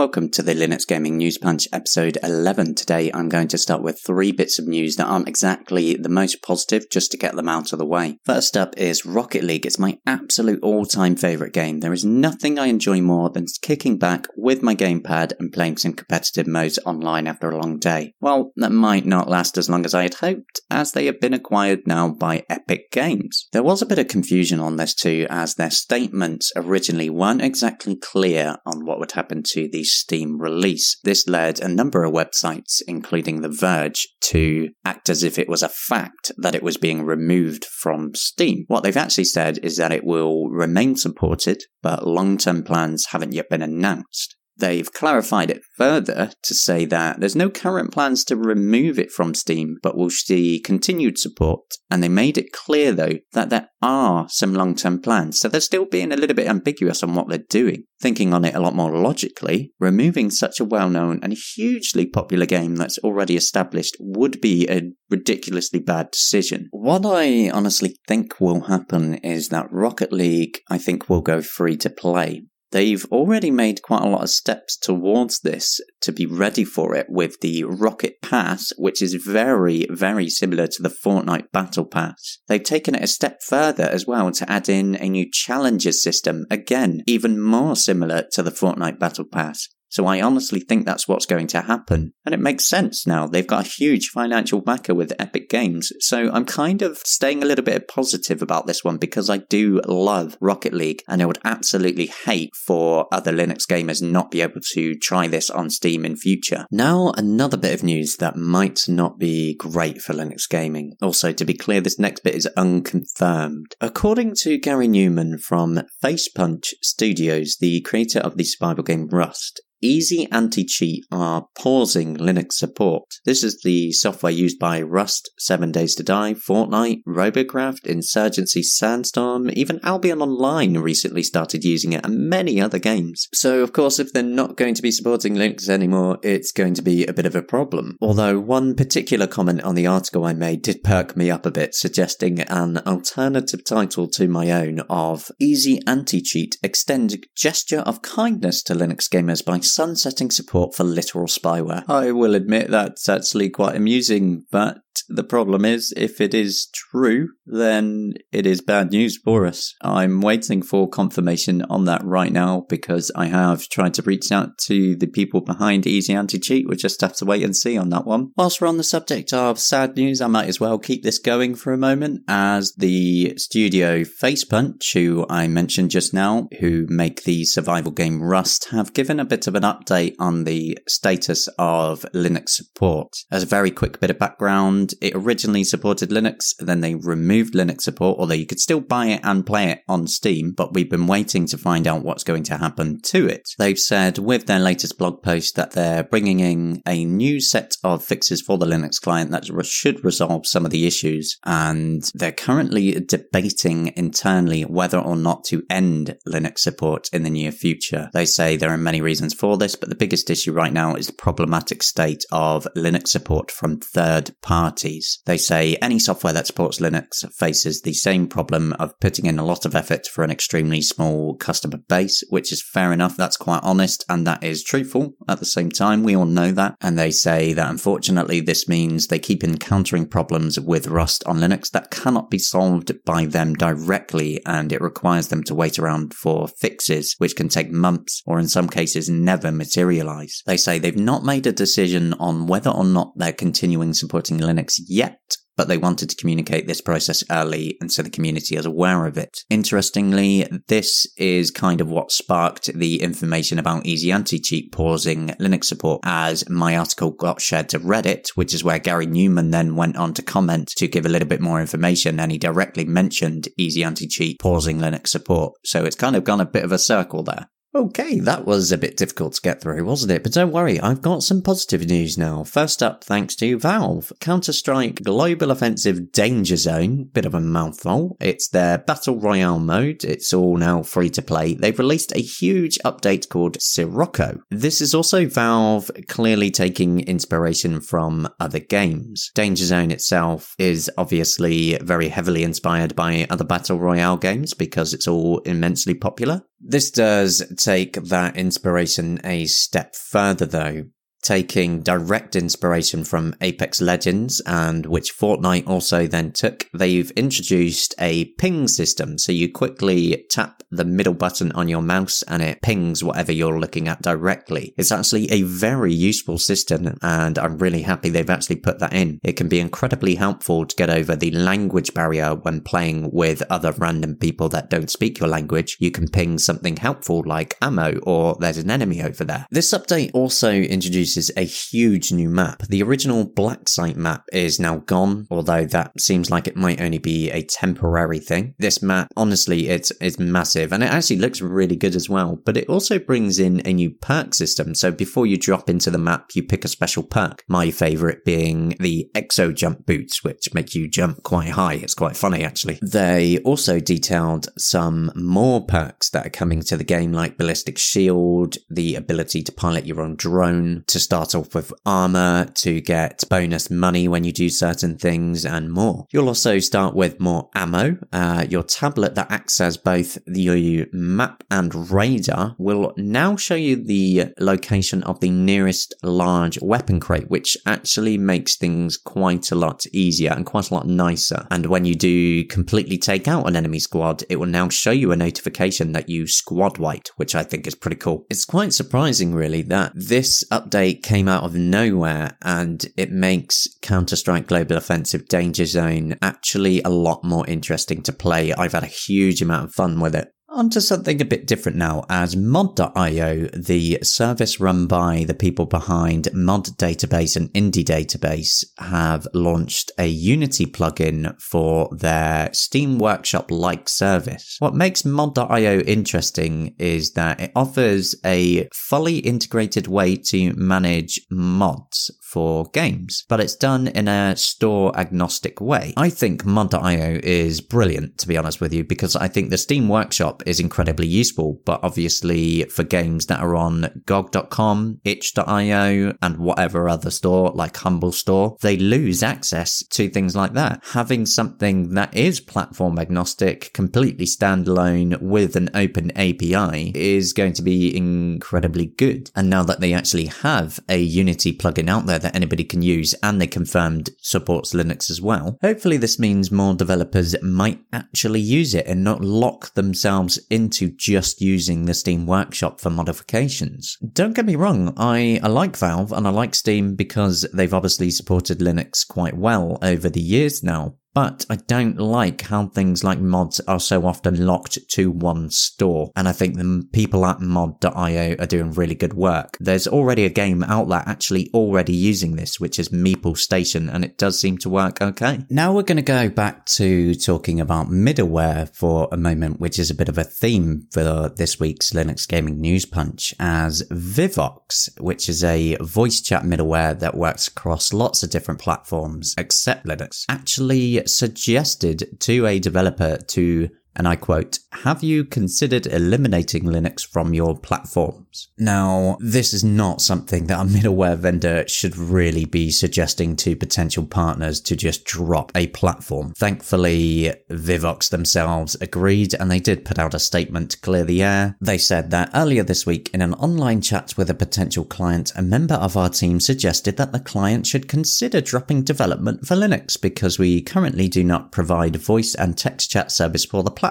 Welcome to the Linux Gaming News Punch episode 11. Today I'm going to start with three bits of news that aren't exactly the most positive just to get them out of the way. First up is Rocket League. It's my absolute all-time favorite game. There is nothing I enjoy more than kicking back with my gamepad and playing some competitive modes online after a long day. Well, that might not last as long as I had hoped, as they have been acquired now by Epic Games. There was a bit of confusion on this too, as their statements originally weren't exactly clear on what would happen to the Steam release. This led a number of websites, including The Verge, to act as if it was a fact that it was being removed from Steam. What they've actually said is that it will remain supported, but long term plans haven't yet been announced. They've clarified it further to say that there's no current plans to remove it from Steam, but will see continued support. And they made it clear, though, that there are some long term plans. So they're still being a little bit ambiguous on what they're doing. Thinking on it a lot more logically, removing such a well known and hugely popular game that's already established would be a ridiculously bad decision. What I honestly think will happen is that Rocket League, I think, will go free to play. They've already made quite a lot of steps towards this to be ready for it with the Rocket Pass, which is very, very similar to the Fortnite Battle Pass. They've taken it a step further as well to add in a new challenges system, again, even more similar to the Fortnite Battle Pass. So I honestly think that's what's going to happen. And it makes sense now. They've got a huge financial backer with Epic Games. So I'm kind of staying a little bit positive about this one because I do love Rocket League and I would absolutely hate for other Linux gamers not be able to try this on Steam in future. Now, another bit of news that might not be great for Linux gaming. Also, to be clear, this next bit is unconfirmed. According to Garry Newman from Facepunch Studios, the creator of the survival game Rust, Easy Anti-Cheat are pausing Linux support. This is the software used by Rust, 7 Days to Die, Fortnite, Robocraft, Insurgency Sandstorm, even Albion Online recently started using it, and many other games. So, of course, if they're not going to be supporting Linux anymore, it's going to be a bit of a problem. Although, one particular comment on the article I made did perk me up a bit, suggesting an alternative title to my own of Easy Anti-Cheat Extend Gesture of Kindness to Linux gamers by sunsetting support for literal spyware. I will admit that's actually quite amusing, but the problem is, if it is true, then it is bad news for us. I'm waiting for confirmation on that right now because I have tried to reach out to the people behind Easy Anti Cheat. We'll just have to wait and see on that one. Whilst we're on the subject of sad news, I might as well keep this going for a moment as the studio Facepunch, who I mentioned just now, who make the survival game Rust, have given a bit of an update on the status of Linux support. As a very quick bit of background, it originally supported Linux, then they removed Linux support, although you could still buy it and play it on Steam, but we've been waiting to find out what's going to happen to it. They've said with their latest blog post that they're bringing in a new set of fixes for the Linux client that should resolve some of the issues, and they're currently debating internally whether or not to end Linux support in the near future. They say there are many reasons for this, but the biggest issue right now is the problematic state of Linux support from third parties they say any software that supports Linux faces the same problem of putting in a lot of effort for an extremely small customer base, which is fair enough. That's quite honest and that is truthful. At the same time, we all know that. And they say that unfortunately, this means they keep encountering problems with Rust on Linux that cannot be solved by them directly. And it requires them to wait around for fixes, which can take months or in some cases never materialize. They say they've not made a decision on whether or not they're continuing supporting Linux yet, but they wanted to communicate this process early and so the community is aware of it. Interestingly, this is kind of what sparked the information about Easy Anti-Cheat pausing Linux support as my article got shared to Reddit, which is where Garry Newman then went on to comment to give a little bit more information and he directly mentioned Easy Anti-Cheat pausing Linux support. So it's kind of gone a bit of a circle there. Okay, that was a bit difficult to get through, wasn't it? But don't worry, I've got some positive news now. First up, thanks to Valve, Counter Strike Global Offensive Danger Zone, bit of a mouthful. It's their Battle Royale mode. It's all now free to play. They've released a huge update called Sirocco. This is also Valve clearly taking inspiration from other games. Danger Zone itself is obviously very heavily inspired by other Battle Royale games because it's all immensely popular. This does take that inspiration a step further though, taking direct inspiration from Apex Legends and which Fortnite also then took, they've introduced a ping system. So you quickly tap the middle button on your mouse and it pings whatever you're looking at directly. It's actually a very useful system and I'm really happy they've actually put that in. It can be incredibly helpful to get over the language barrier when playing with other random people that don't speak your language. You can ping something helpful like ammo or there's an enemy over there. This update also introduces introduces a huge new map. The original Black Site map is now gone, although that seems like it might only be a temporary thing. This map, honestly, it's it's massive and it actually looks really good as well, but it also brings in a new perk system. So before you drop into the map, you pick a special perk. My favorite being the exo jump boots, which make you jump quite high. It's quite funny actually. They also detailed some more perks that are coming to the game like ballistic shield, the ability to pilot your own drone, to start off with armor, to get bonus money when you do certain things, and more. You'll also start with more ammo. Uh, your tablet that acts as both the map and radar will now show you the location of the nearest large weapon crate, which actually makes things quite a lot easier and quite a lot nicer. And when you do completely take out an enemy squad, it will now show you a notification that you squad wiped, which I think is pretty cool. It's quite surprising, really, that this update update came out of nowhere and it makes Counter Strike Global Offensive Danger Zone actually a lot more interesting to play. I've had a huge amount of fun with it. Onto something a bit different now, as Mod.io, the service run by the people behind Mod Database and Indie Database, have launched a Unity plugin for their Steam Workshop like service. What makes Mod.io interesting is that it offers a fully integrated way to manage mods for games, but it's done in a store agnostic way. I think Mod.io is brilliant, to be honest with you, because I think the Steam Workshop is incredibly useful, but obviously for games that are on GOG.com, itch.io, and whatever other store like Humble Store, they lose access to things like that. Having something that is platform agnostic, completely standalone with an open API is going to be incredibly good. And now that they actually have a Unity plugin out there that anybody can use and they confirmed supports Linux as well. Hopefully this means more developers might actually use it and not lock themselves into just using the Steam Workshop for modifications. Don't get me wrong, I, I like Valve and I like Steam because they've obviously supported Linux quite well over the years now, but I don't like how things like mods are so often locked to one store. And I think the people at mod.io are doing really good work. There's already a game out there actually already using this, which is Meeple Station, and it does seem to work okay. Now we're going to go back to talking about middleware for a moment, which is a bit of a theme for this week's Linux Gaming News Punch, as Vivox, which is a voice chat middleware that works across lots of different platforms except Linux, actually suggested to a developer to and I quote, have you considered eliminating Linux from your platforms? Now, this is not something that a middleware vendor should really be suggesting to potential partners to just drop a platform. Thankfully, Vivox themselves agreed and they did put out a statement to clear the air. They said that earlier this week in an online chat with a potential client, a member of our team suggested that the client should consider dropping development for Linux because we currently do not provide voice and text chat service for the platform.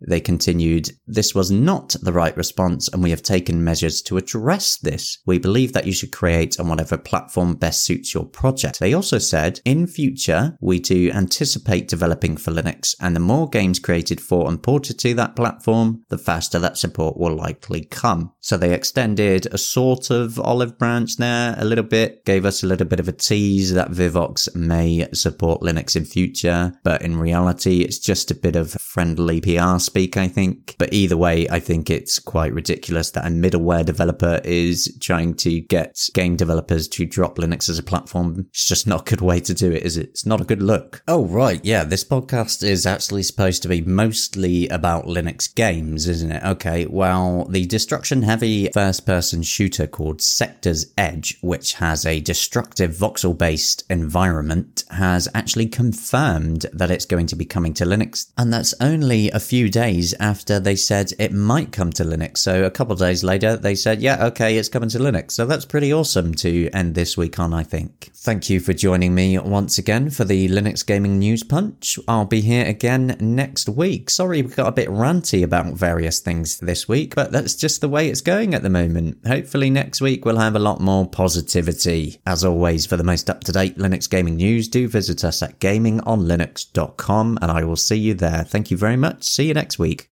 They continued, This was not the right response, and we have taken measures to address this. We believe that you should create on whatever platform best suits your project. They also said, In future, we do anticipate developing for Linux, and the more games created for and ported to that platform, the faster that support will likely come. So they extended a sort of olive branch there a little bit, gave us a little bit of a tease that Vivox may support Linux in future, but in reality, it's just a bit of friendly PR speak, I think. But either way, I think it's quite ridiculous that a middleware developer is trying to get game developers to drop Linux as a platform. It's just not a good way to do it, is it? It's not a good look. Oh, right. Yeah. This podcast is actually supposed to be mostly about Linux games, isn't it? Okay. Well, the destruction heavy first person shooter called Sector's Edge, which has a destructive voxel based environment, has actually confirmed that it's going to be coming to Linux. And that's only only a few days after they said it might come to Linux. So a couple days later, they said, yeah, okay, it's coming to Linux. So that's pretty awesome to end this week on, I think. Thank you for joining me once again for the Linux Gaming News Punch. I'll be here again next week. Sorry we got a bit ranty about various things this week, but that's just the way it's going at the moment. Hopefully next week we'll have a lot more positivity. As always, for the most up-to-date Linux gaming news, do visit us at gamingonlinux.com and I will see you there. Thank you very much. See you next week.